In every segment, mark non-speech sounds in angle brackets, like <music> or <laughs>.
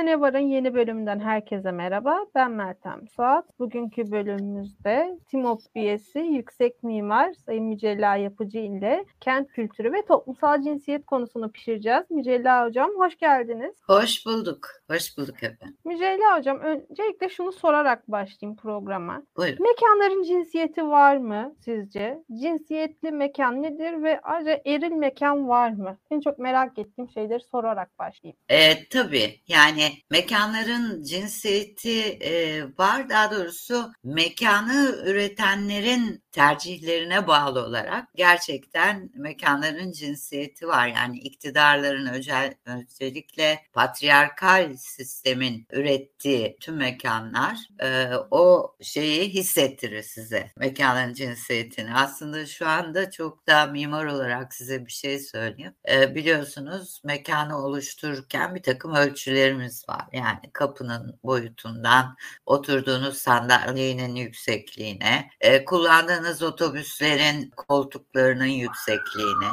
Başta Ne Var'ın yeni bölümünden herkese merhaba. Ben Meltem Suat. Bugünkü bölümümüzde TİMOP üyesi yüksek mimar Sayın Mücella Yapıcı ile kent kültürü ve toplumsal cinsiyet konusunu pişireceğiz. Mücella Hocam hoş geldiniz. Hoş bulduk. Hoş bulduk efendim. Mücella Hocam öncelikle şunu sorarak başlayayım programa. Buyurun. Mekanların cinsiyeti var mı sizce? Cinsiyetli mekan nedir ve ayrıca eril mekan var mı? En çok merak ettiğim şeyleri sorarak başlayayım. E, tabii yani mekanların cinsiyeti e, var daha doğrusu mekanı üretenlerin tercihlerine bağlı olarak gerçekten mekanların cinsiyeti var. Yani iktidarların özel, özellikle patriarkal sistemin ürettiği tüm mekanlar e, o şeyi hissettirir size mekanların cinsiyetini. Aslında şu anda çok da mimar olarak size bir şey söyleyeyim. E, biliyorsunuz mekanı oluştururken bir takım ölçülerimiz var. Yani kapının boyutundan oturduğunuz sandalyenin yüksekliğine, e, kullandığınız otobüslerin koltuklarının yüksekliğine,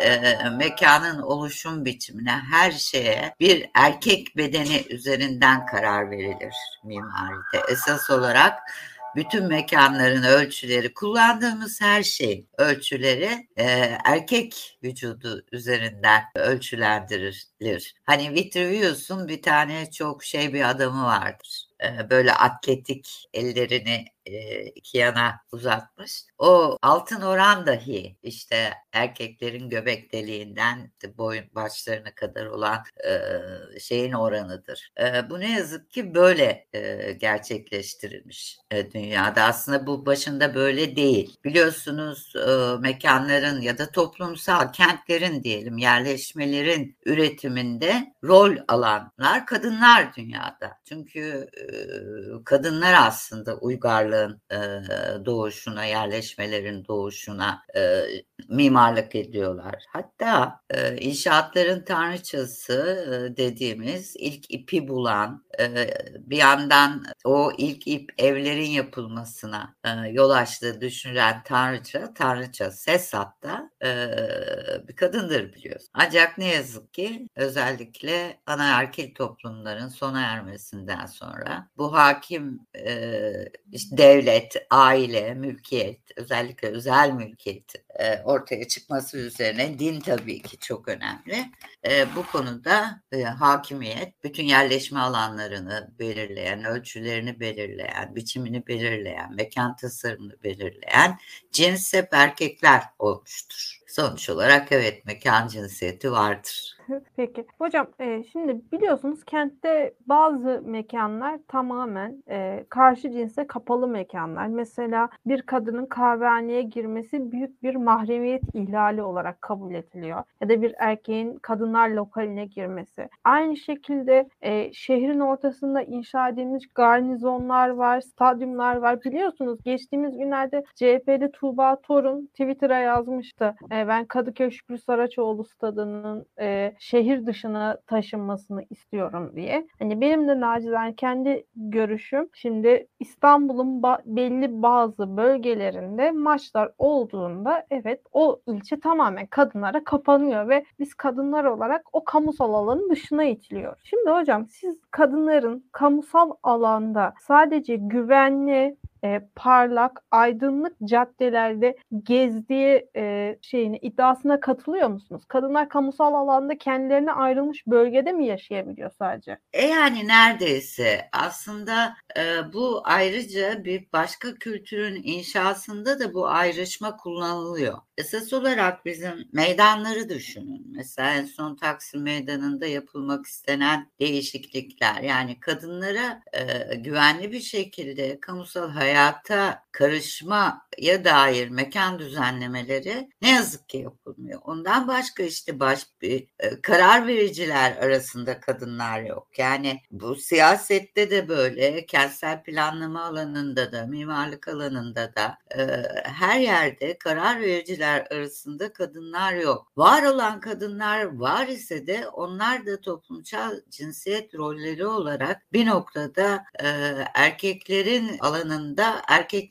e, mekanın oluşum biçimine, her şeye bir erkek bedeni üzerinden karar verilir mimaride. Esas olarak bütün mekanların ölçüleri, kullandığımız her şey ölçüleri e, erkek vücudu üzerinden ölçülendirilir. Hani Vitruvius'un bir tane çok şey bir adamı vardır. E, böyle atletik ellerini e, iki yana uzatmış. O altın oran dahi işte erkeklerin göbek deliğinden boyun başlarına kadar olan e, şeyin oranıdır. Bu ne yazık ki böyle gerçekleştirilmiş dünyada. Aslında bu başında böyle değil. Biliyorsunuz mekanların ya da toplumsal kentlerin diyelim yerleşmelerin üretiminde rol alanlar kadınlar dünyada. Çünkü kadınlar aslında uygarlığın e, doğuşuna, yerleşmelerin doğuşuna e, mimarlık ediyorlar. Hatta e, inşaatların tanrıçası e, dediğimiz ilk ipi bulan, bir yandan o ilk ip evlerin yapılmasına e, yol açtığı düşünülen tanrıça, tanrıça Sesat da e, bir kadındır biliyoruz. Ancak ne yazık ki özellikle anaerkil toplumların sona ermesinden sonra bu hakim e, işte devlet, aile, mülkiyet, özellikle özel mülkiyet e, ortaya çıkması üzerine din tabii ki çok önemli. E, bu konuda e, hakimiyet bütün yerleşme alanlarını belirleyen, ölçülerini belirleyen, biçimini belirleyen, mekan tasarımını belirleyen cins hep erkekler olmuştur. Sonuç olarak evet mekan cinsiyeti vardır. <laughs> Peki. Hocam e, şimdi biliyorsunuz kentte bazı mekanlar tamamen e, karşı cinse kapalı mekanlar. Mesela bir kadının kahvehaneye girmesi büyük bir mahremiyet ihlali olarak kabul ediliyor. Ya da bir erkeğin kadınlar lokaline girmesi. Aynı şekilde e, şehrin ortasında inşa edilmiş garnizonlar var, stadyumlar var. Biliyorsunuz geçtiğimiz günlerde CHP'li Tuğba Torun Twitter'a yazmıştı. E, ben Kadıköy Şükrü Saraçoğlu stadının e, şehir dışına taşınmasını istiyorum diye. Hani benim de nacizane kendi görüşüm şimdi İstanbul'un ba- belli bazı bölgelerinde maçlar olduğunda evet o ilçe tamamen kadınlara kapanıyor ve biz kadınlar olarak o kamusal alanın dışına itiliyor. Şimdi hocam siz kadınların kamusal alanda sadece güvenli e, parlak, aydınlık caddelerde gezdiği e, şeyini iddiasına katılıyor musunuz? Kadınlar kamusal alanda kendilerine ayrılmış bölgede mi yaşayabiliyor sadece? E yani neredeyse aslında e, bu ayrıca bir başka kültürün inşasında da bu ayrışma kullanılıyor. Esas olarak bizim meydanları düşünün. Mesela en son Taksim Meydanı'nda yapılmak istenen değişiklikler. Yani kadınlara e, güvenli bir şekilde kamusal hayata karışmaya dair mekan düzenlemeleri ne yazık ki yapılmıyor. Ondan başka işte baş bir e, karar vericiler arasında kadınlar yok. Yani bu siyasette de böyle, kentsel planlama alanında da, mimarlık alanında da e, her yerde karar vericiler arasında kadınlar yok. Var olan kadınlar var ise de onlar da toplumsal cinsiyet rolleri olarak bir noktada e, erkeklerin alanında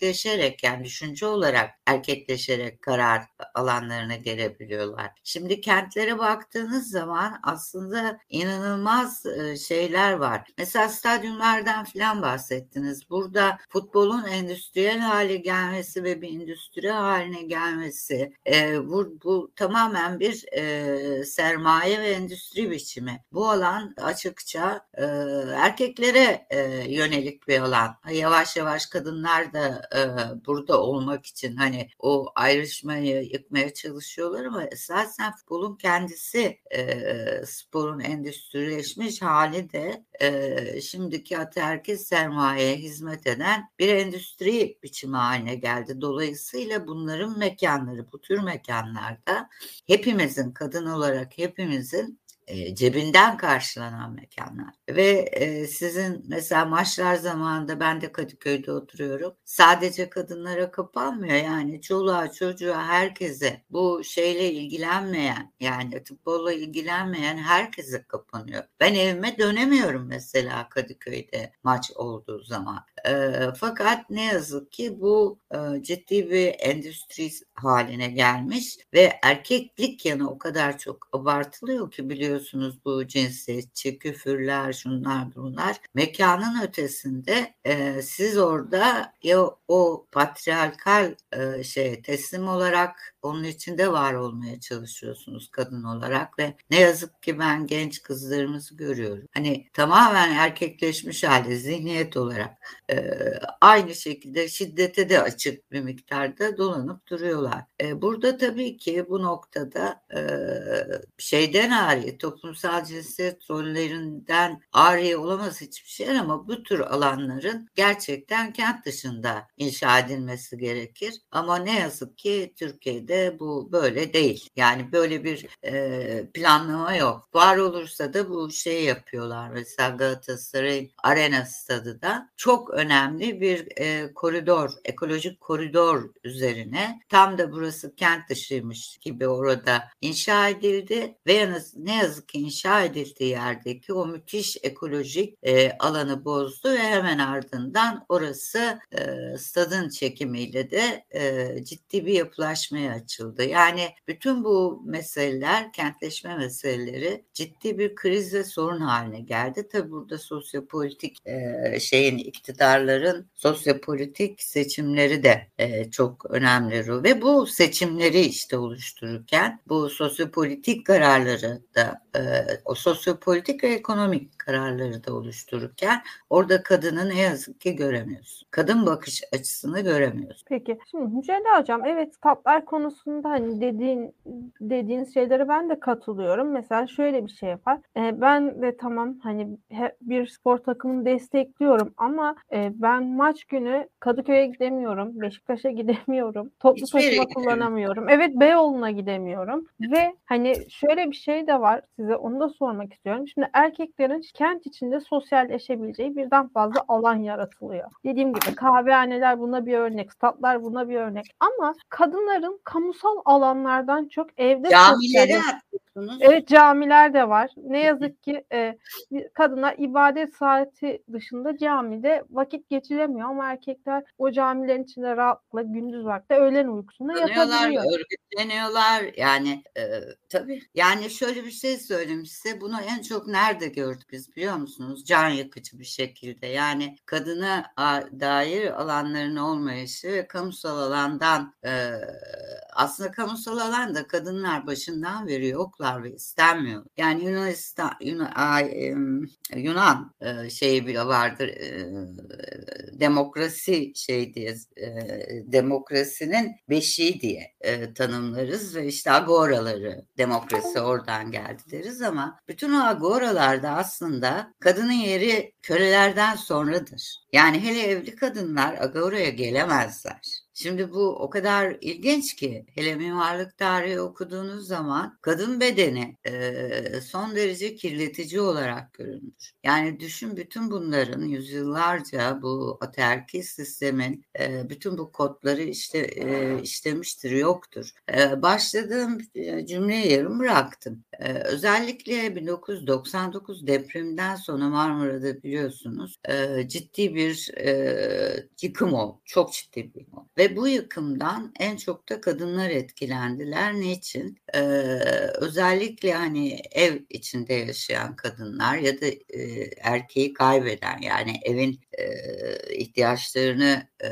erkekleşerek yani düşünce olarak erkekleşerek karar alanlarına gelebiliyorlar. Şimdi kentlere baktığınız zaman aslında inanılmaz e, şeyler var. Mesela stadyumlardan filan bahsettiniz. Burada futbolun endüstriyel hale gelmesi ve bir endüstri haline gelmesi e, bu, bu tamamen bir e, sermaye ve endüstri biçimi. Bu alan açıkça e, erkeklere e, yönelik bir alan. Yavaş yavaş kadınlar da e, burada olmak için hani o ayrışmayı yıkmaya çalışıyorlar ama esasen futbolun kendisi e, sporun endüstrileşmiş hali de e, şimdiki ataerkil sermayeye hizmet eden bir endüstri biçimi haline geldi. Dolayısıyla bunların mekanları, bu tür mekanlarda hepimizin kadın olarak hepimizin cebinden karşılanan mekanlar. Ve sizin mesela maçlar zamanında ben de Kadıköy'de oturuyorum. Sadece kadınlara kapanmıyor yani çoluğa çocuğa herkese bu şeyle ilgilenmeyen yani futbolla ilgilenmeyen herkese kapanıyor. Ben evime dönemiyorum mesela Kadıköy'de maç olduğu zaman. Fakat ne yazık ki bu ciddi bir endüstri haline gelmiş ve erkeklik yanı o kadar çok abartılıyor ki biliyorsunuz bu cinsiyetçi küfürler şunlar bunlar mekanın ötesinde siz orada ya o patriarkal e, şey teslim olarak onun içinde var olmaya çalışıyorsunuz kadın olarak ve ne yazık ki ben genç kızlarımızı görüyorum. Hani tamamen erkekleşmiş halde zihniyet olarak aynı şekilde şiddete de açık bir miktarda dolanıp duruyorlar. Burada tabii ki bu noktada şeyden ari toplumsal cinsiyet rollerinden ari olamaz hiçbir şey ama bu tür alanların gerçekten kent dışında inşa edilmesi gerekir. Ama ne yazık ki Türkiye'de bu böyle değil. Yani böyle bir planlama yok. Var olursa da bu şey yapıyorlar. Mesela Galatasaray Arena Stadı da çok önemli bir e, koridor, ekolojik koridor üzerine tam da burası kent dışıymış gibi orada inşa edildi ve ne yazık ki inşa edildiği yerdeki o müthiş ekolojik e, alanı bozdu ve hemen ardından orası e, stadın çekimiyle de e, ciddi bir yapılaşmaya açıldı. Yani bütün bu meseleler, kentleşme meseleleri ciddi bir kriz ve sorun haline geldi. Tabi burada sosyopolitik e, şeyin iktidarların sosyopolitik seçimleri de e, çok önemli ve bu seçimleri işte oluştururken bu sosyopolitik kararları da e, o sosyopolitik ve ekonomik kararları da oluştururken orada kadını ne yazık ki göremiyoruz. Kadın bakış açısını göremiyoruz. Peki şimdi Mücella Hocam evet statlar konusunda hani dediğin dediğiniz şeylere ben de katılıyorum. Mesela şöyle bir şey yapar. E, ben de tamam hani bir spor takımını destekliyorum ama e, ben maç günü Kadıköy'e gidemiyorum, Beşiktaş'a <laughs> gidemiyorum, toplu Hiçbir taşıma kullanamıyorum. Evet Beyoğlu'na gidemiyorum ve hani şöyle bir şey de var size onu da sormak istiyorum. Şimdi erkeklerin kent içinde sosyalleşebileceği birden fazla alan yaratılıyor. Dediğim gibi kahvehaneler buna bir örnek, statlar buna bir örnek. Ama kadınların kamusal alanlardan çok evde Camileri Evet camiler de var. Ne yazık ki e, kadınlar ibadet saati dışında camide vakit geçiremiyor ama erkekler o camilerin içinde rahatla gündüz vakti öğlen uykusunda yatabiliyor. Örgütleniyorlar yani e, tabii. Yani şöyle bir şey söyleyeyim size bunu en çok nerede gördük biz biliyor musunuz? Can yakıcı bir şekilde yani kadına dair alanların olmayışı ve kamusal alandan e, aslında kamusal alanda kadınlar başından beri yoklar ve istenmiyor. Yani Yunanistan Yunan, Yunan şeyi bile vardır demokrasi şey diye demokrasinin beşiği diye tanımlarız ve işte agoraları demokrasi oradan geldi deriz ama bütün o agoralarda aslında kadının yeri kölelerden sonradır. Yani hele evli kadınlar agoraya gelemezler. Şimdi bu o kadar ilginç ki hele mimarlık tarihi okuduğunuz zaman kadın bedeni e, son derece kirletici olarak görülmüş. Yani düşün bütün bunların yüzyıllarca bu aterki sistemin e, bütün bu kodları işte e, işlemiştir, yoktur. E, başladığım cümleyi yarım bıraktım. E, özellikle 1999 depreminden sonra Marmara'da biliyorsunuz e, ciddi bir e, yıkım oldu. Çok ciddi bir yıkım oldu. Ve bu yıkımdan en çok da kadınlar etkilendiler. Niçin? Ee, özellikle hani ev içinde yaşayan kadınlar ya da e, erkeği kaybeden yani evin e, ihtiyaçlarını e,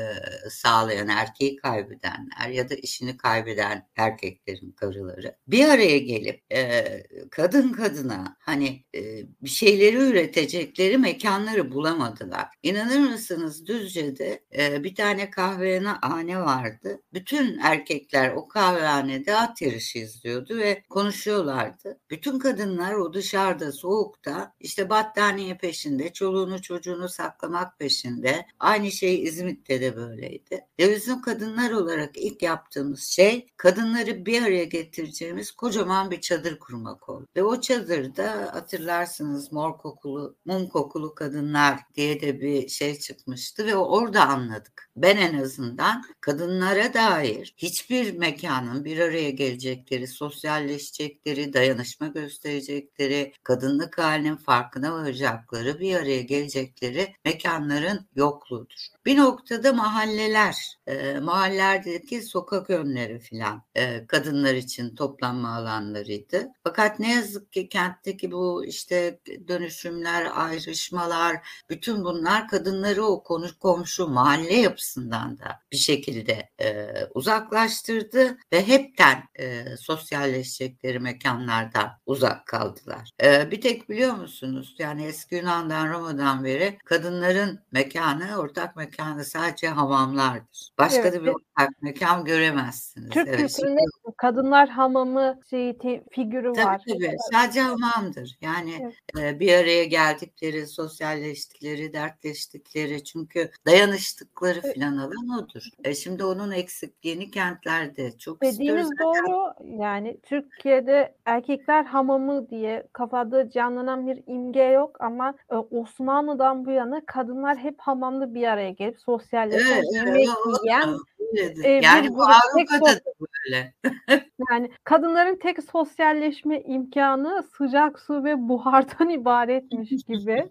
sağlayan erkeği kaybedenler ya da işini kaybeden erkeklerin karıları bir araya gelip e, kadın kadına hani e, bir şeyleri üretecekleri mekanları bulamadılar. İnanır mısınız Düzce'de e, bir tane kahvehane vardı. Bütün erkekler o kahvehanede at yarışı izliyordu ve konuşuyorlardı. Bütün kadınlar o dışarıda soğukta işte battaniye peşinde, çoluğunu çocuğunu saklamak peşinde. Aynı şey İzmit'te de böyleydi. Ve bizim kadınlar olarak ilk yaptığımız şey kadınları bir araya getireceğimiz kocaman bir çadır kurmak oldu. Ve o çadırda hatırlarsınız mor kokulu, mum kokulu kadınlar diye de bir şey çıkmıştı ve orada anladık. Ben en azından kadınlara dair hiçbir mekanın bir araya gelecekleri, sosyalleşecekleri, dayanışma gösterecekleri, kadınlık halinin farkına varacakları, bir araya gelecekleri mekanların yokluğudur. Bir noktada mahalleler, e, mahallelerdeki sokak önleri filan e, kadınlar için toplanma alanlarıydı. Fakat ne yazık ki kentteki bu işte dönüşümler, ayrışmalar, bütün bunlar kadınları o konu komşu mahalle yapısından da bir şekilde e, uzaklaştırdı ve hepten e, sosyalleşecekleri mekanlardan uzak kaldılar. E, bir tek biliyor musunuz yani eski Yunan'dan Roma'dan beri kadınların mekanı, ortak mekanı sadece hamamlardır. Başka evet. da bir ortak mekan göremezsiniz. Türk evet, kültüründe şimdi... kadınlar hamamı şeyi te, figürü tabii, var. Tabii sadece hamamdır. Yani evet. e, bir araya geldikleri, sosyalleştikleri, dertleştikleri çünkü dayanıştıkları evet. filan alan odur. E, şimdi onun eksikliğini kentlerde çok Dediğiniz istiyoruz. doğru. Yani Türkiye'de erkekler hamamı diye kafada canlanan bir imge yok ama e, Osmanlı'dan bu yana kadınlar hep hamamda bir araya gelip sosyalleşen, Evet, yemek evet, yiyen e, Yani bu Avrupa'da da böyle. Yani kadınların tek sosyalleşme imkanı sıcak su ve buhardan <laughs> ibaretmiş gibi.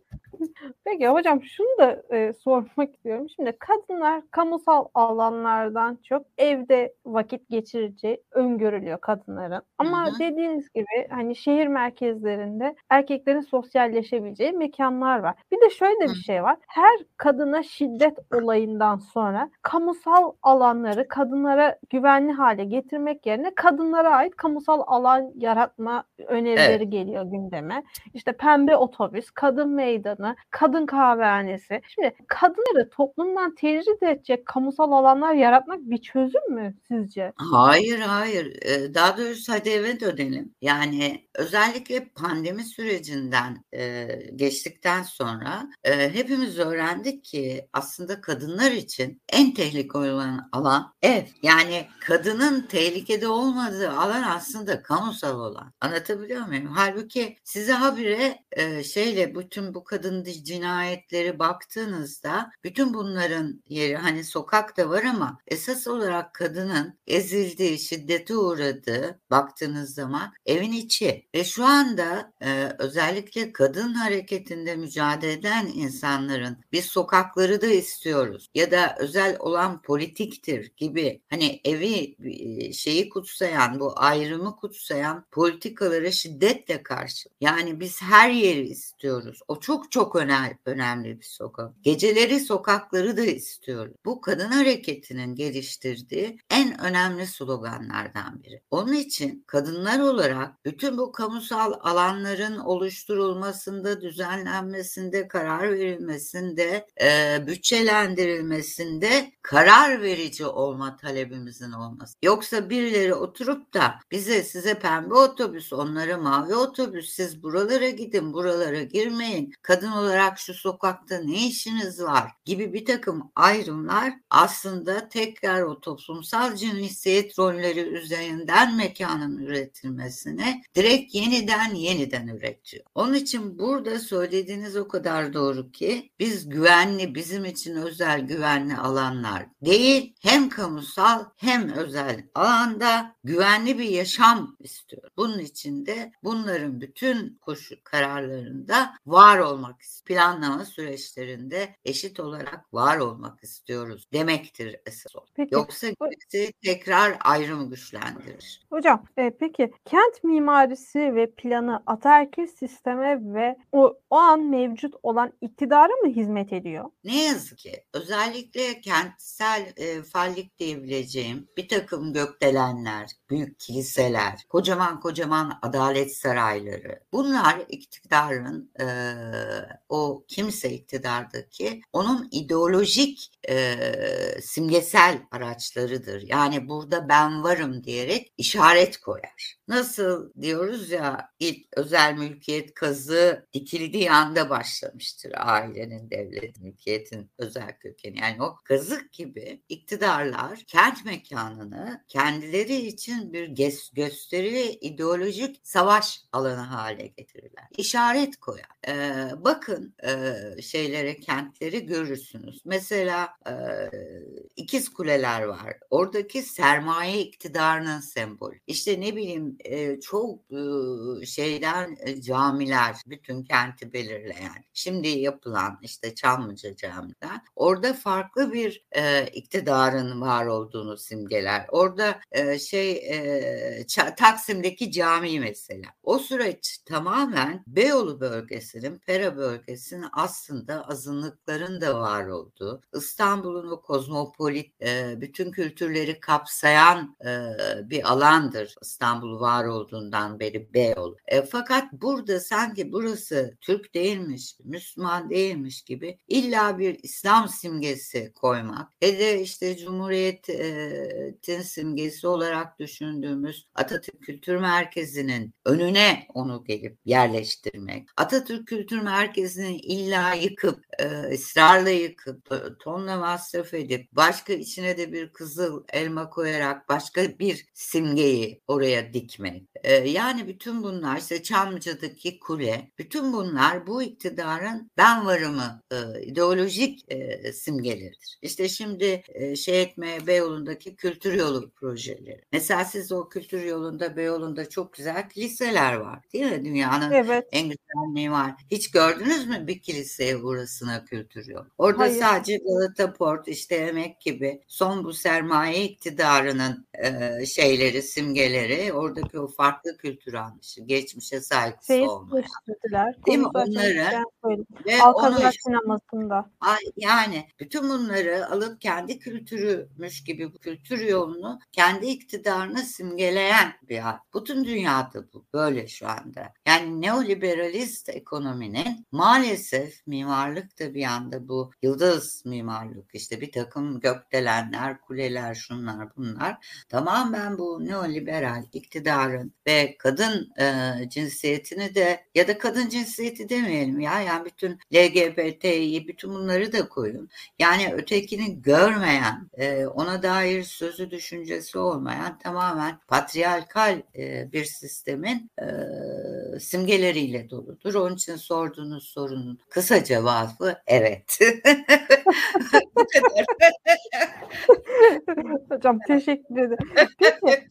Peki hocam şunu da e, sormak istiyorum. Şimdi kadınlar kamusal alanlardan çok evde vakit geçireceği öngörülüyor kadınların. Ama Hı hı. dediğiniz gibi hani şehir merkezlerinde erkeklerin sosyalleşebileceği mekanlar var. Bir de şöyle Hı. bir şey var. Her kadına şiddet olayından sonra kamusal alanları kadınlara güvenli hale getirmek yerine kadınlara ait kamusal alan yaratma önerileri Evet. geliyor gündeme. İşte pembe otobüs, kadın meydanı, kadın kahvehanesi. Şimdi kadınları toplumdan tecrit edecek kamusal alanlar yaratmak bir çözüm mü sizce? Hayır, hayır. Eee, daha doğrusu hadi eve dönelim. Yani özellikle pandemi sürecinden, eee, geçtikten sonra, eee, hepimiz öğrendik ki aslında kadınlar için en tehlikeli olan alan ev. Yani kadının tehlikede olmadığı alan aslında kamusal olan. Anlatabiliyor muyum? Hâlbuki size habire, eee, şeyle bütün bu kadın cinayetleri baktığınızda bütün bunların yeri hani sokak da var ama esas olarak kadının ezildiği, şiddete uğradığı baktığınız zaman evin içi ve şu anda e, özellikle kadın hareketinde mücadele eden insanların biz sokakları da istiyoruz ya da özel olan politiktir gibi hani evi e, şeyi kutsayan bu ayrımı kutsayan politikalara şiddetle karşı. Yani biz her yeri istiyoruz. O çok çok önemli, önemli bir sokak. Geceleri sokakları da istiyoruz. Bu kadın hareketinin geliştirdiği en önemli sloganlardan biri. Onun için kadınlar olarak bütün bu kamusal alanların oluşturulmasında, düzenlenmesinde, karar verilmesinde, e, bütçelendirilmesinde karar verici olma talebimizin olması. Yoksa birileri oturup da bize size pembe otobüs, onlara mavi otobüs, siz buralara gidin, buralara girmeyin, kadın olarak şu sokakta ne işiniz var gibi bir takım ayrımlar aslında tekrar o toplumsal cinsiyet rolleri üzerinden mekanın üretilmesine direkt yeniden yeniden üretiyor. Onun için burada söylediğiniz o kadar doğru ki biz güvenli bizim için özel güvenli alanlar değil hem kamusal hem özel alanda güvenli bir yaşam istiyor. Bunun için de bunların bütün koşu kararlarında var olmak planlama süreçlerinde eşit olarak var olmak istiyoruz demektir esas o. Peki. Yoksa gerisi tekrar ayrım güçlendirir. Hocam e, peki kent mimarisi ve planı ataerkil sisteme ve o, o an mevcut olan iktidara mı hizmet ediyor? Ne yazık ki özellikle kentsel e, fallik diyebileceğim bir takım gökdelenler, büyük kiliseler, kocaman kocaman adalet sarayları bunlar iktidarın e, o kimse iktidardaki onun ideolojik e, simgesel araçlarıdır. Yani burada ben varım diyerek işaret koyar. Nasıl diyoruz ya ilk özel mülkiyet kazı dikildiği anda başlamıştır ailenin, devlet, mülkiyetin özel kökeni. Yani o kazık gibi iktidarlar kent mekanını kendileri için bir gösteri ve ideolojik savaş alanı hale getirirler. İşaret koyar. Ee, bakın e, şeylere, kentleri görürsünüz. Mesela e, ikiz kuleler var. Oradaki sermaye iktidarının sembolü. İşte ne bileyim e, çok e, şeyden e, camiler bütün kenti belirleyen. Şimdi yapılan işte Çamlıca Cami'den orada farklı bir e, iktidarın var olduğunu simgeler. Orada e, şey e, Taksim'deki cami mesela. O süreç tamamen Beyoğlu bölgesinin, Pera bölgesinin aslında azınlıkların da var olduğu, İstanbul'un o kozmopolit e, bütün kültürleri kapsayan e, bir alandır İstanbul var olduğundan beri Beyoğlu. E, fakat burada sanki burası Türk değilmiş, Müslüman değilmiş gibi illa bir İslam simgesi koymak ve de işte Cumhuriyet'in simgesi olarak düşündüğümüz Atatürk Kültür Merkezi'nin önüne onu gelip yerleştirmek. Atatürk Kültür Merkezi'ni illa yıkıp, e, ısrarla yıkıp, tonla masraf edip, başka içine de bir kızıl elma koyarak başka bir simgeyi oraya dikmek. E, yani bütün bunlar işte Çamlıca'daki kule, bütün bunlar bu iktidarın ben varımı e, ideolojik e, simgeleridir. İşte şimdi e, şey etmeye Beyoğlu'ndaki kültür yolu projeleri. Mesela siz o kültür yolunda Beyoğlu'nda çok güzel kiliseler var değil mi? Dünyanın Evet. en güzel mimar. Hiç gördünüz mü bir kiliseye burasına kültür yolu? Orada Hayır. sadece Galata Port, işte Emek gibi son bu sermaye iktidarının e, şeyleri, simgeleri, o farklı kültür anlayışı, geçmişe saygısı Şeyi olmayan. Değil mi? Onları. Ve işte sinemasında. Yani bütün bunları alıp kendi kültürümüş gibi bu kültür yolunu kendi iktidarına simgeleyen bir hal. Bütün dünyada bu böyle şu anda. Yani neoliberalist ekonominin maalesef mimarlık da bir anda bu yıldız mimarlık işte bir takım gökdelenler, kuleler, şunlar bunlar tamamen bu neoliberal iktidarın ve kadın e, cinsiyetini de ya da kadın cinsiyeti demeyelim ya yani bütün LGBT'yi bütün bunları da koyun. Yani ötekini görmeyen, e, ona dair sözü düşüncesi olmayan tamamen patriarkal e, bir sistemin e, simgeleriyle doludur. Onun için sorduğunuz sorunun kısa cevabı evet. <laughs> Bu kadar. Hocam teşekkür ederim. Peki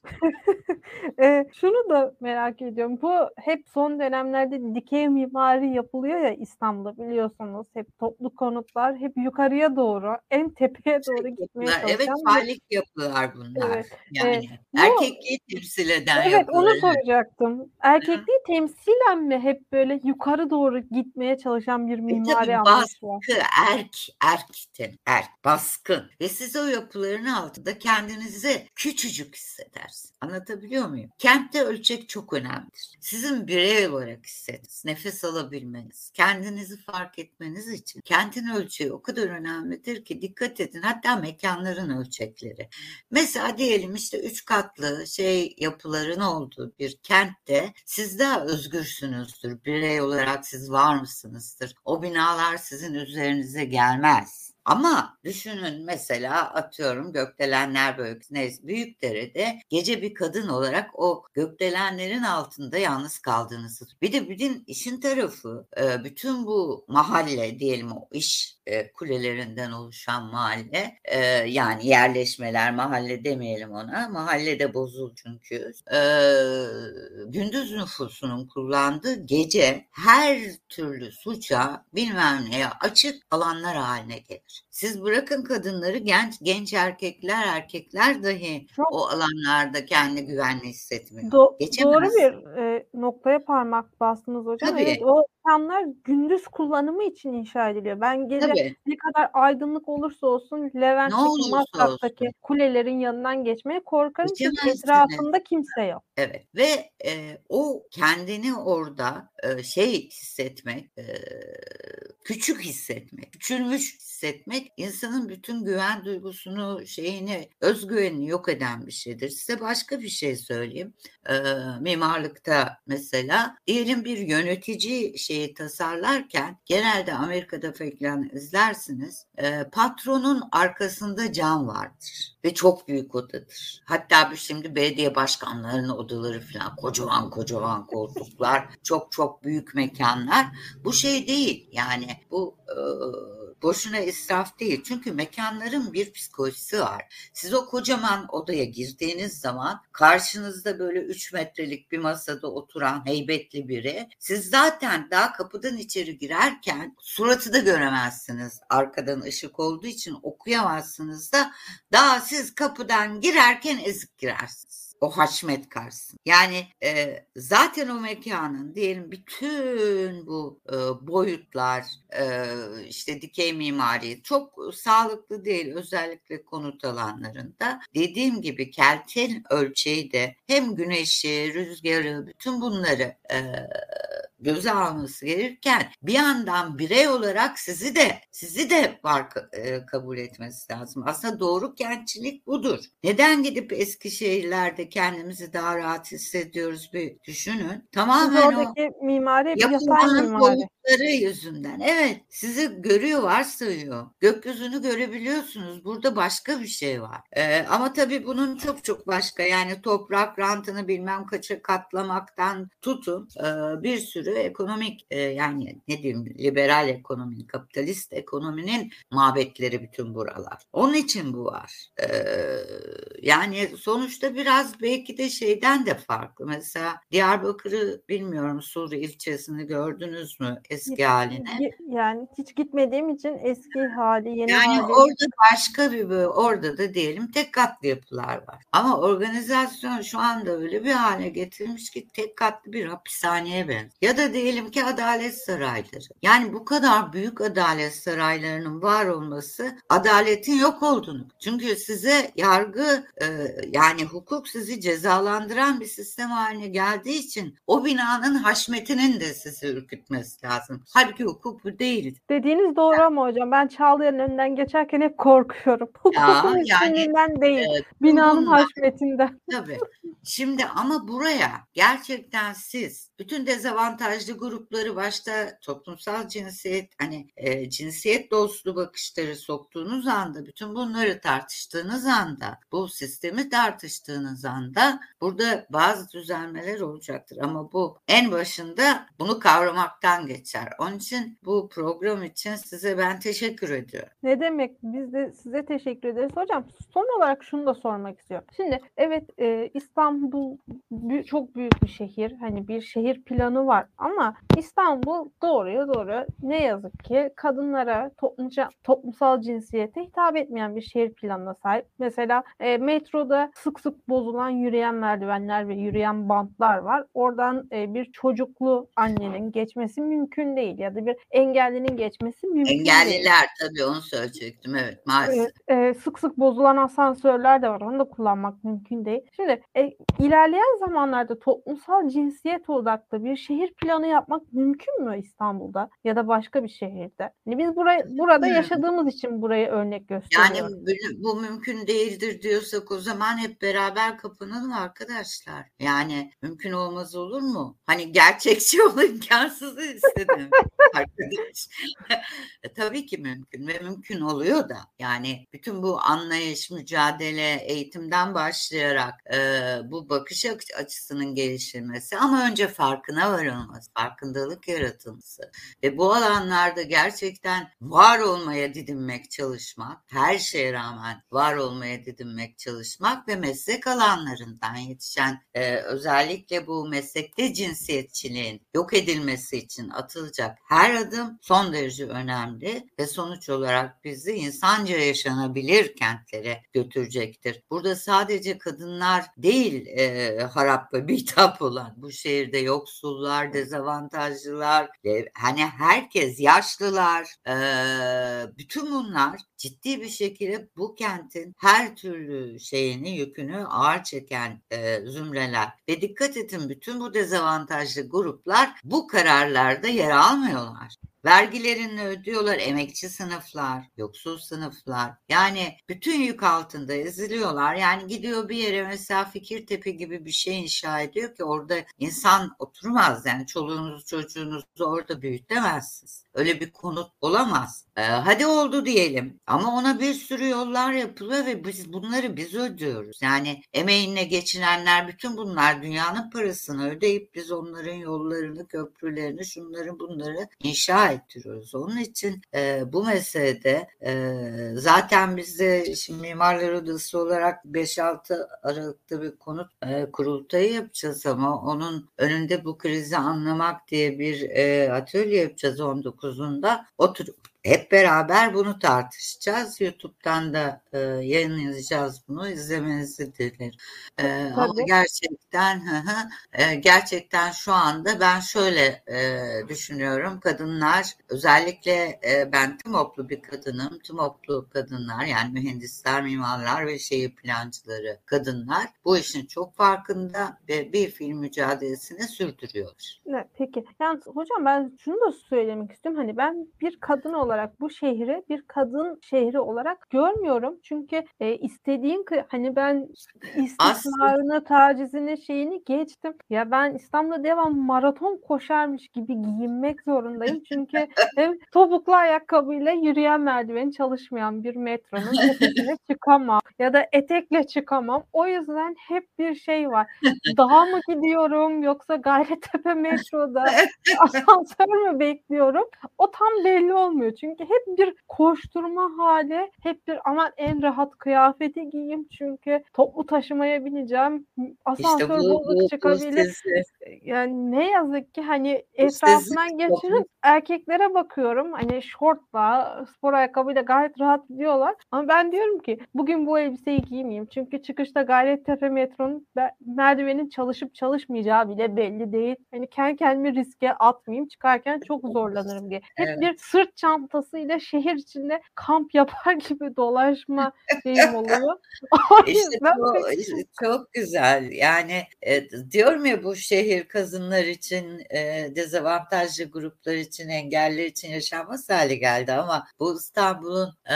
<laughs> e, şunu da merak ediyorum. Bu hep son dönemlerde dikey mimari yapılıyor ya İstanbul'da biliyorsunuz. Hep toplu konutlar hep yukarıya doğru en tepeye doğru gitmeye evet çalışan bir- falik yapılar bunlar. Evet, Yani bu- erkekliği temsil eden Evet yapılar. onu evet. soracaktım. Erkekliği temsilen mi hep böyle yukarı doğru gitmeye çalışan bir E mimari var? baskı, erk, erkten, erk, baskın. Ve siz o yapıların altında kendinizi küçücük hissedersiniz. Anlatabiliyor muyum? Kentte ölçek çok önemlidir. Sizin birey olarak hissetmeniz, nefes alabilmeniz, kendinizi fark etmeniz için kentin ölçeği o kadar önemlidir ki dikkat edin. Hatta mekanların ölçekleri. Mesela diyelim işte üç katlı şey yapıların olduğu bir kentte siz daha özgürsünüzdür. Birey olarak siz var mısınızdır? O binalar sizin üzerinize gelmez. Ama düşünün mesela atıyorum gökdelenler bölgesi Büyükdere'de gece bir kadın olarak o gökdelenlerin altında yalnız kaldığınızı. Bir de bütün işin tarafı bütün bu mahalle diyelim o iş kulelerinden oluşan mahalle yani yerleşmeler mahalle demeyelim ona mahallede bozul çünkü gündüz nüfusunun kullandığı gece her türlü suça bilmem neye açık alanlar haline gelir. Siz bırakın kadınları genç genç erkekler erkekler dahi Çok o alanlarda kendi güvenli hissetmiyor. Do- doğru bir e, noktaya parmak bastınız hocam. Tabii. Evet o mekanlar gündüz kullanımı için inşa ediliyor. Ben gece Tabii. ne kadar aydınlık olursa olsun Levent'teki Maslak'taki kulelerin yanından geçmeye korkarım çünkü etrafında kimse yok. Evet ve e, o kendini orada e, şey hissetmek, e, küçük hissetmek, küçülmüş hissetmek insanın bütün güven duygusunu, şeyini, özgüvenini yok eden bir şeydir. Size başka bir şey söyleyeyim. E, mimarlıkta mesela diyelim bir yönetici şeyi tasarlarken genelde Amerika'da falan izlersiniz. E, patronun arkasında cam vardır ve çok büyük odadır. Hatta bir şimdi belediye başkanlarının odaları falan kocaman kocaman koltuklar, <laughs> çok çok büyük mekanlar. Bu şey değil yani bu e, boşuna israf değil. Çünkü mekanların bir psikolojisi var. Siz o kocaman odaya girdiğiniz zaman karşınızda böyle 3 metrelik bir masada oturan heybetli biri. Siz zaten daha kapıdan içeri girerken suratı da göremezsiniz. Arkadan ışık olduğu için okuyamazsınız da daha siz kapıdan girerken ezik girersiniz o haşmet karşısında. Yani e, zaten o mekanın diyelim bütün bu e, boyutlar e, işte dikey mimari çok sağlıklı değil özellikle konut alanlarında. Dediğim gibi keltin ölçeği de hem güneşi, rüzgarı bütün bunları e, göze alması gerekirken bir yandan birey olarak sizi de sizi de var e, kabul etmesi lazım. Aslında doğru kentçilik budur. Neden gidip eski şehirlerde kendimizi daha rahat hissediyoruz bir düşünün. Tamamen Siz oradaki o mimari yatay mimari. boyutları yüzünden. Evet sizi görüyor varsayıyor. Gökyüzünü görebiliyorsunuz. Burada başka bir şey var. Ee, ama tabii bunun çok çok başka yani toprak rantını bilmem kaça katlamaktan tutun e, bir sürü ekonomik e, yani ne diyeyim liberal ekonomi, kapitalist ekonominin mabetleri bütün buralar. Onun için bu var. Ee, yani sonuçta biraz belki de şeyden de farklı. Mesela Diyarbakır'ı bilmiyorum Suriye ilçesini gördünüz mü eski haline? Yani hiç gitmediğim için eski hali, yeni yani hali. Orada başka bir orada da diyelim tek katlı yapılar var. Ama organizasyon şu anda öyle bir hale getirmiş ki tek katlı bir hapishaneye benziyor. Ya da diyelim ki adalet sarayları. Yani bu kadar büyük adalet saraylarının var olması adaletin yok olduğunu. Çünkü size yargı e, yani hukuk sizi cezalandıran bir sistem haline geldiği için o binanın haşmetinin de sizi ürkütmesi lazım. Halbuki hukuk bu değil. Dediğiniz doğru ama hocam ben Çağlayan'ın önünden geçerken hep korkuyorum. <laughs> Hukukun yani, değil. Evet, binanın bunlar, haşmetinden. Tabii. Şimdi ama buraya gerçekten siz bütün dezavantajlı grupları başta toplumsal cinsiyet hani e, cinsiyet dostu bakışları soktuğunuz anda bütün bunları tartıştığınız anda bu sistemi tartıştığınız anda burada bazı düzenlemeler olacaktır ama bu en başında bunu kavramaktan geçer. Onun için bu program için size ben teşekkür ediyorum. Ne demek? Biz de size teşekkür ederiz. Hocam son olarak şunu da sormak istiyorum. Şimdi evet e, İstanbul çok büyük bir şehir. Hani bir şehir planı var Ama İstanbul doğruya doğru ne yazık ki kadınlara toplumca, toplumsal cinsiyete hitap etmeyen bir şehir planına sahip. Mesela e, metroda sık sık bozulan yürüyen merdivenler ve yürüyen bantlar var. Oradan e, bir çocuklu annenin geçmesi mümkün değil ya da bir engellinin geçmesi mümkün Engelliler değil. tabii onu söyleyecektim evet maalesef. E, e, sık sık bozulan asansörler de var. Onu da kullanmak mümkün değil. Şimdi e, ilerleyen zamanlarda toplumsal cinsiyet odaklı bir şehir planı yapmak mümkün mü İstanbul'da ya da başka bir şehirde? Yani biz buraya burada yaşadığımız için burayı örnek Yani gösteriyoruz. bu- bu mümkün değildir diyorsak o zaman hep beraber kapınalım arkadaşlar. Yani mümkün olmaz olur mu? Hani gerçekçi <laughs> ol imkansızı istedim arkadaş. <laughs> E, Tabii ki mümkün ve mümkün oluyor da. Yani bütün bu anlayış, mücadele, eğitimden başlayarak e, bu bakış aç- açısının geliştirilmesi ama önce farkına varılması, farkındalık yaratılması ve bu alanlarda gerçekten var olmaya didinmek çalışmak, her şeye rağmen var olmaya didinmek çalışmak ve meslek alanlarından yetişen e, özellikle bu meslekte cinsiyetçiliğin yok edilmesi için atılacak her adım son derece önemli ve sonuç olarak bizi insanca yaşanabilir kentlere götürecektir. Burada sadece kadınlar değil e, harap ve bitap olan bu şehirde yoksullar, dezavantajlılar, hani herkes yaşlılar, bütün bunlar ciddi bir şekilde bu kentin her türlü şeyini, yükünü ağır çeken e, zümreler. Ve dikkat edin bütün bu dezavantajlı gruplar bu kararlarda yer almıyorlar. Vergilerini ödüyorlar emekçi sınıflar, yoksul sınıflar. Yani bütün yük altında eziliyorlar. Yani gidiyor bir yere mesela Fikirtepe gibi bir şey inşa ediyor ki orada insan oturmaz. Yani çoluğunuzu çocuğunuzu orada büyütemezsiniz. Öyle bir konut olamaz. Ee, hadi oldu diyelim ama ona bir sürü yollar yapılıyor ve biz bunları biz ödüyoruz. Yani emeğinle geçinenler bütün bunlar dünyanın parasını ödeyip biz onların yollarını, köprülerini, şunları bunları inşa ettiriyoruz. Onun için e, bu meselede e, zaten biz de şimdi Mimarlar Odası olarak 5-6 Aralık'ta bir konut e, kurultayı yapacağız ama onun önünde bu krizi anlamak diye bir e, atölye yapacağız 19'unda. Oturup hep beraber bunu tartışacağız. YouTube'dan da e, yayınlayacağız bunu. İzlemenizi dilerim. E, ama gerçekten hı hı, e, gerçekten şu anda ben şöyle e, düşünüyorum. Kadınlar özellikle e, ben TMOP'lu bir kadınım. TMOP'lu kadınlar yani mühendisler, mimarlar ve şehir plancıları kadınlar bu işin çok farkında ve bir film mücadelesini sürdürüyorlar. Evet, peki. Yani hocam ben şunu da söylemek istiyorum. Hani ben bir kadın olarak bu şehri bir kadın şehri olarak görmüyorum. Çünkü e, istediğim hani ben istismarını, tacizini, şeyini geçtim. Ya ben İstanbul'da devam maraton koşarmış gibi giyinmek zorundayım. Çünkü <laughs> hem topuklu ayakkabıyla yürüyen merdiveni çalışmayan bir metronun tepesine <laughs> çıkamam. Ya da etekle çıkamam. O yüzden hep bir şey var. Dağa mı gidiyorum yoksa Gayrettepe metroda <laughs> asansör mü bekliyorum? O tam belli olmuyor. Çünkü hep bir koşturma hali, hep bir aman en rahat kıyafeti giyeyim çünkü toplu taşımaya bineceğim. Asansör İşte bu, bozuk bu, bu çıkabilir. sizi Yani ne yazık ki hani İşte etrafından geçirip erkeklere bakıyorum. Hani şortla, spor ayakkabıyla gayet rahat gidiyorlar. Ama ben diyorum ki bugün bu elbiseyi giymeyeyim. Çünkü çıkışta Gayrettepe metronun merdivenin çalışıp çalışmayacağı bile belli değil. Hani kendi kendimi riske atmayayım. Çıkarken çok zorlanırım diye. Hep Evet. bir sırt çantasıyla şehir içinde kamp yapar <laughs> gibi dolaşma şeyim oluyor. <laughs> <laughs> İşte işte çok güzel. Yani e, diyorum ya bu şehir kadınlar için, e, dezavantajlı gruplar için, engelliler için yaşanmaz hale geldi ama bu İstanbul'un e,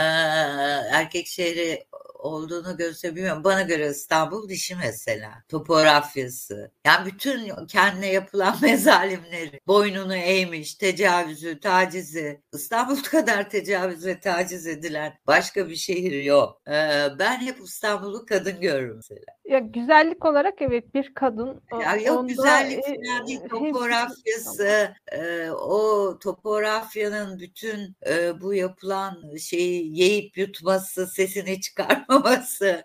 erkek şehri olduğunu gösterebiliyorum. Bana göre İstanbul dişi mesela. Topografyası. Yani bütün kendine yapılan <laughs> mezalimleri, boynunu eğmiş, tecavüzü, tacizi. İstanbul <laughs> kadar tecavüz ve taciz edilen başka bir şehir yok. Ee, ben hep İstanbul'u kadın görürüm mesela. Ya güzellik olarak evet bir kadın o- Ya yok onda, güzellik e, falan değil, topografyası, e, o topografyanın bütün e, bu yapılan şeyi yiyip yutması, sesini çıkarması olmaması.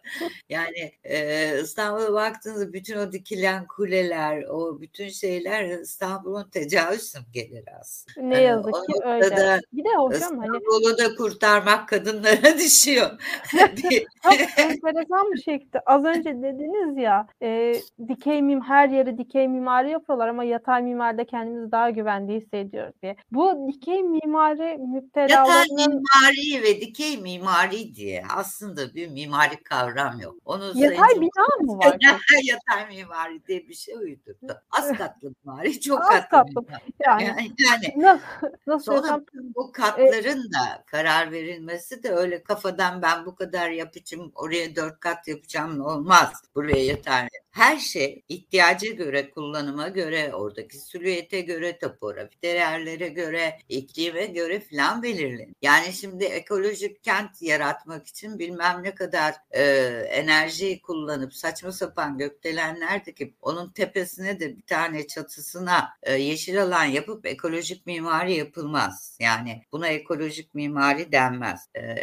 Yani e, İstanbul'a baktığınızda bütün o dikilen kuleler, o bütün şeyler İstanbul'un tecavüz simgeleri aslında. Ne Hani yazık o ki öyle. Bir de hocam hani İstanbul'u da kurtarmak kadınlara <laughs> düşüyor. <laughs> Çok enteresan bir şekilde az önce dediniz ya e, dikey mim her yere dikey mimari yapıyorlar ama yatay mimaride kendimizi daha güvende hissediyoruz diye. Bu dikey mimari Yatay müptelalarının mimari ve dikey mimari diye aslında bir mimari kavram yok. Onu yatay bina mı var? <laughs> yatay mimari diye bir şey uydurdu. Az <laughs> katlı mimari, çok Az katlı, katlı. mimari. Yani Yani, yani nasıl, nasıl sonra bu katların da karar verilmesi de öyle kafadan ben bu kadar yapacağım, oraya dört kat yapacağım olmaz. Buraya yatay. Her şey ihtiyaca göre, kullanıma göre, oradaki silüete göre, topografik değerlere göre, iklime göre filan belirlenir. Yani şimdi ekolojik kent yaratmak için bilmem ne kadar e, enerjiyi kullanıp saçma sapan gökdelenler dikip onun tepesine de bir tane çatısına e, yeşil alan yapıp ekolojik mimari yapılmaz. Yani buna ekolojik mimari denmez. E,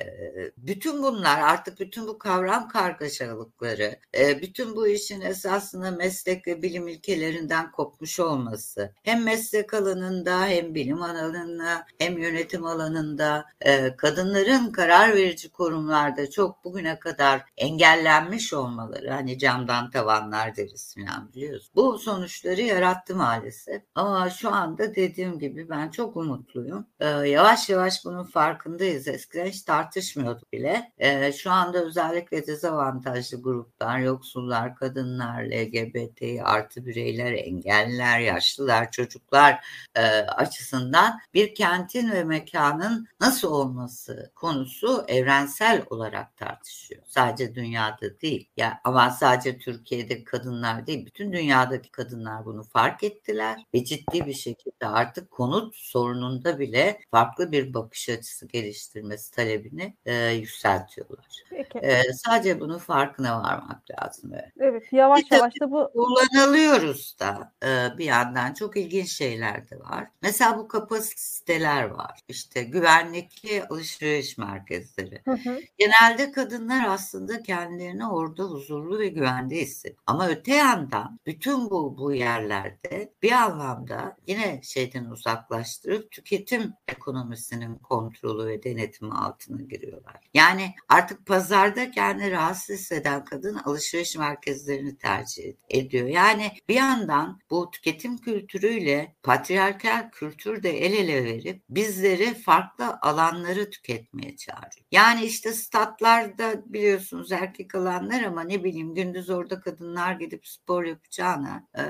bütün bunlar artık bütün bu kavram kargaşalıkları, e, bütün bu işin esasında meslek ve bilim ilkelerinden kopmuş olması, hem meslek alanında hem bilim alanında hem yönetim alanında e, kadınların karar verici kurumlarda çok bugüne kadar engellenmiş olmaları, hani camdan tavanlar deriz falan biliyoruz. Bu sonuçları yarattı maalesef. Ama şu anda dediğim gibi ben çok umutluyum. E, yavaş yavaş bunun farkındayız. Eskiden hiç tartışmıyorduk bile. E, şu anda özellikle dezavantajlı gruplar, yoksullar, kadınlar, LGBT artı bireyler, engelliler, yaşlılar, çocuklar e, açısından bir kentin ve mekanın nasıl olması konusu evrensel olarak tartışıyor. Sadece dünyada değil. Ya ama sadece Türkiye'de kadınlar değil, bütün dünyadaki kadınlar bunu fark ettiler ve ciddi bir şekilde artık konut sorununda bile farklı bir bakış açısı geliştirmesi talebini e, yükseltiyorlar. peki. E, sadece bunun farkına varmak lazım. Evet. Yavaş Bir yavaş da bu kullanılıyoruz da e, bir yandan çok ilginç şeyler de var. Mesela bu kapasiteler var. İşte güvenlikli alışveriş merkezleri. Hı hı. Genelde kadınlar aslında kendilerini orada huzurlu ve güvende hissediyor. Ama öte yandan bütün bu bu yerlerde bir anlamda yine şeyden uzaklaştırıp tüketim ekonomisinin kontrolü ve denetimi altına giriyorlar. Yani artık pazarda kendini rahatsız hisseden kadın alışveriş merkezlerini tercih ediyor. Yani bir yandan bu tüketim kültürüyle patriarkal kültür de el ele verip bizleri farklı alanları tüketmeye çağırıyor. Yani işte statlarda biliyorsunuz erkek alanlar ama ne bileyim gündüz orada kadınlar gidip spor yapacağına e,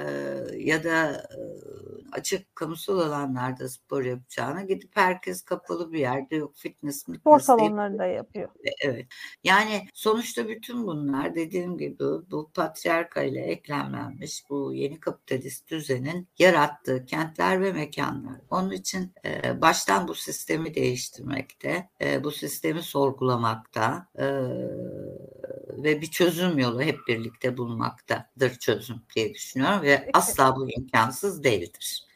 ya da e, açık kamusal alanlarda spor yapacağına gidip herkes kapalı bir yerde yok fitness spor fitness diye salonları da yapıyor. Evet. Yani sonuçta bütün bunlar dediğim gibi bu patriarka ile eklemlenmiş bu yeni kapitalist düzenin yarattığı kentler ve mekanlar. Onun için e, baştan bu sistemi değiştirmekte, e, bu sistemi sorgulamakta e, ve bir çözüm yolu hep birlikte bulmaktadır çözüm diye düşünüyorum ve asla bu imkansız değildir.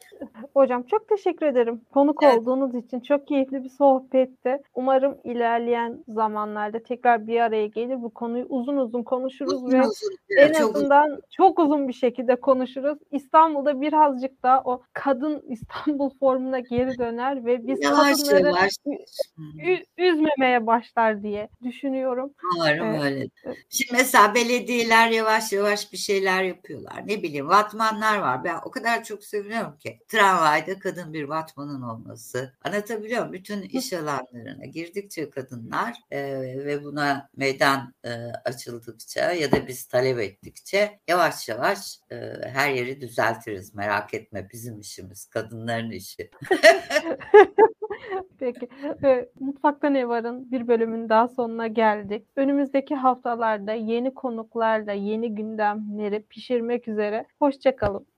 Hocam çok teşekkür ederim. Konuk Evet. olduğunuz için çok keyifli bir sohbetti. Umarım ilerleyen zamanlarda tekrar bir araya gelir bu konuyu uzun uzun konuşuruz Uzun ve uzun, en çok uzun azından çok uzun bir şekilde konuşuruz. İstanbul'da birazcık daha o kadın <laughs> İstanbul formuna geri döner ve biz yavaş kadınları yavaş üzmemeye başlar diye düşünüyorum. Umarım Evet, öyle. Şimdi mesela belediyeler yavaş yavaş bir şeyler yapıyorlar. Ne bileyim vatmanlar var. Ben o kadar çok seviyorum ki. Tramvayda kadın bir vatmanın olması. Anlatabiliyor muyum? Bütün iş alanlarına girdikçe kadınlar e, ve buna meydan e, açıldıkça ya da biz talep ettikçe yavaş yavaş e, her yeri düzeltiriz. Merak etme bizim işimiz. Kadınların işi. <laughs> Peki. Ee, Mutfakta Ne Var'ın bir bölümün daha sonuna geldik. Önümüzdeki haftalarda yeni konuklarla yeni gündemleri pişirmek üzere. Hoşçakalın.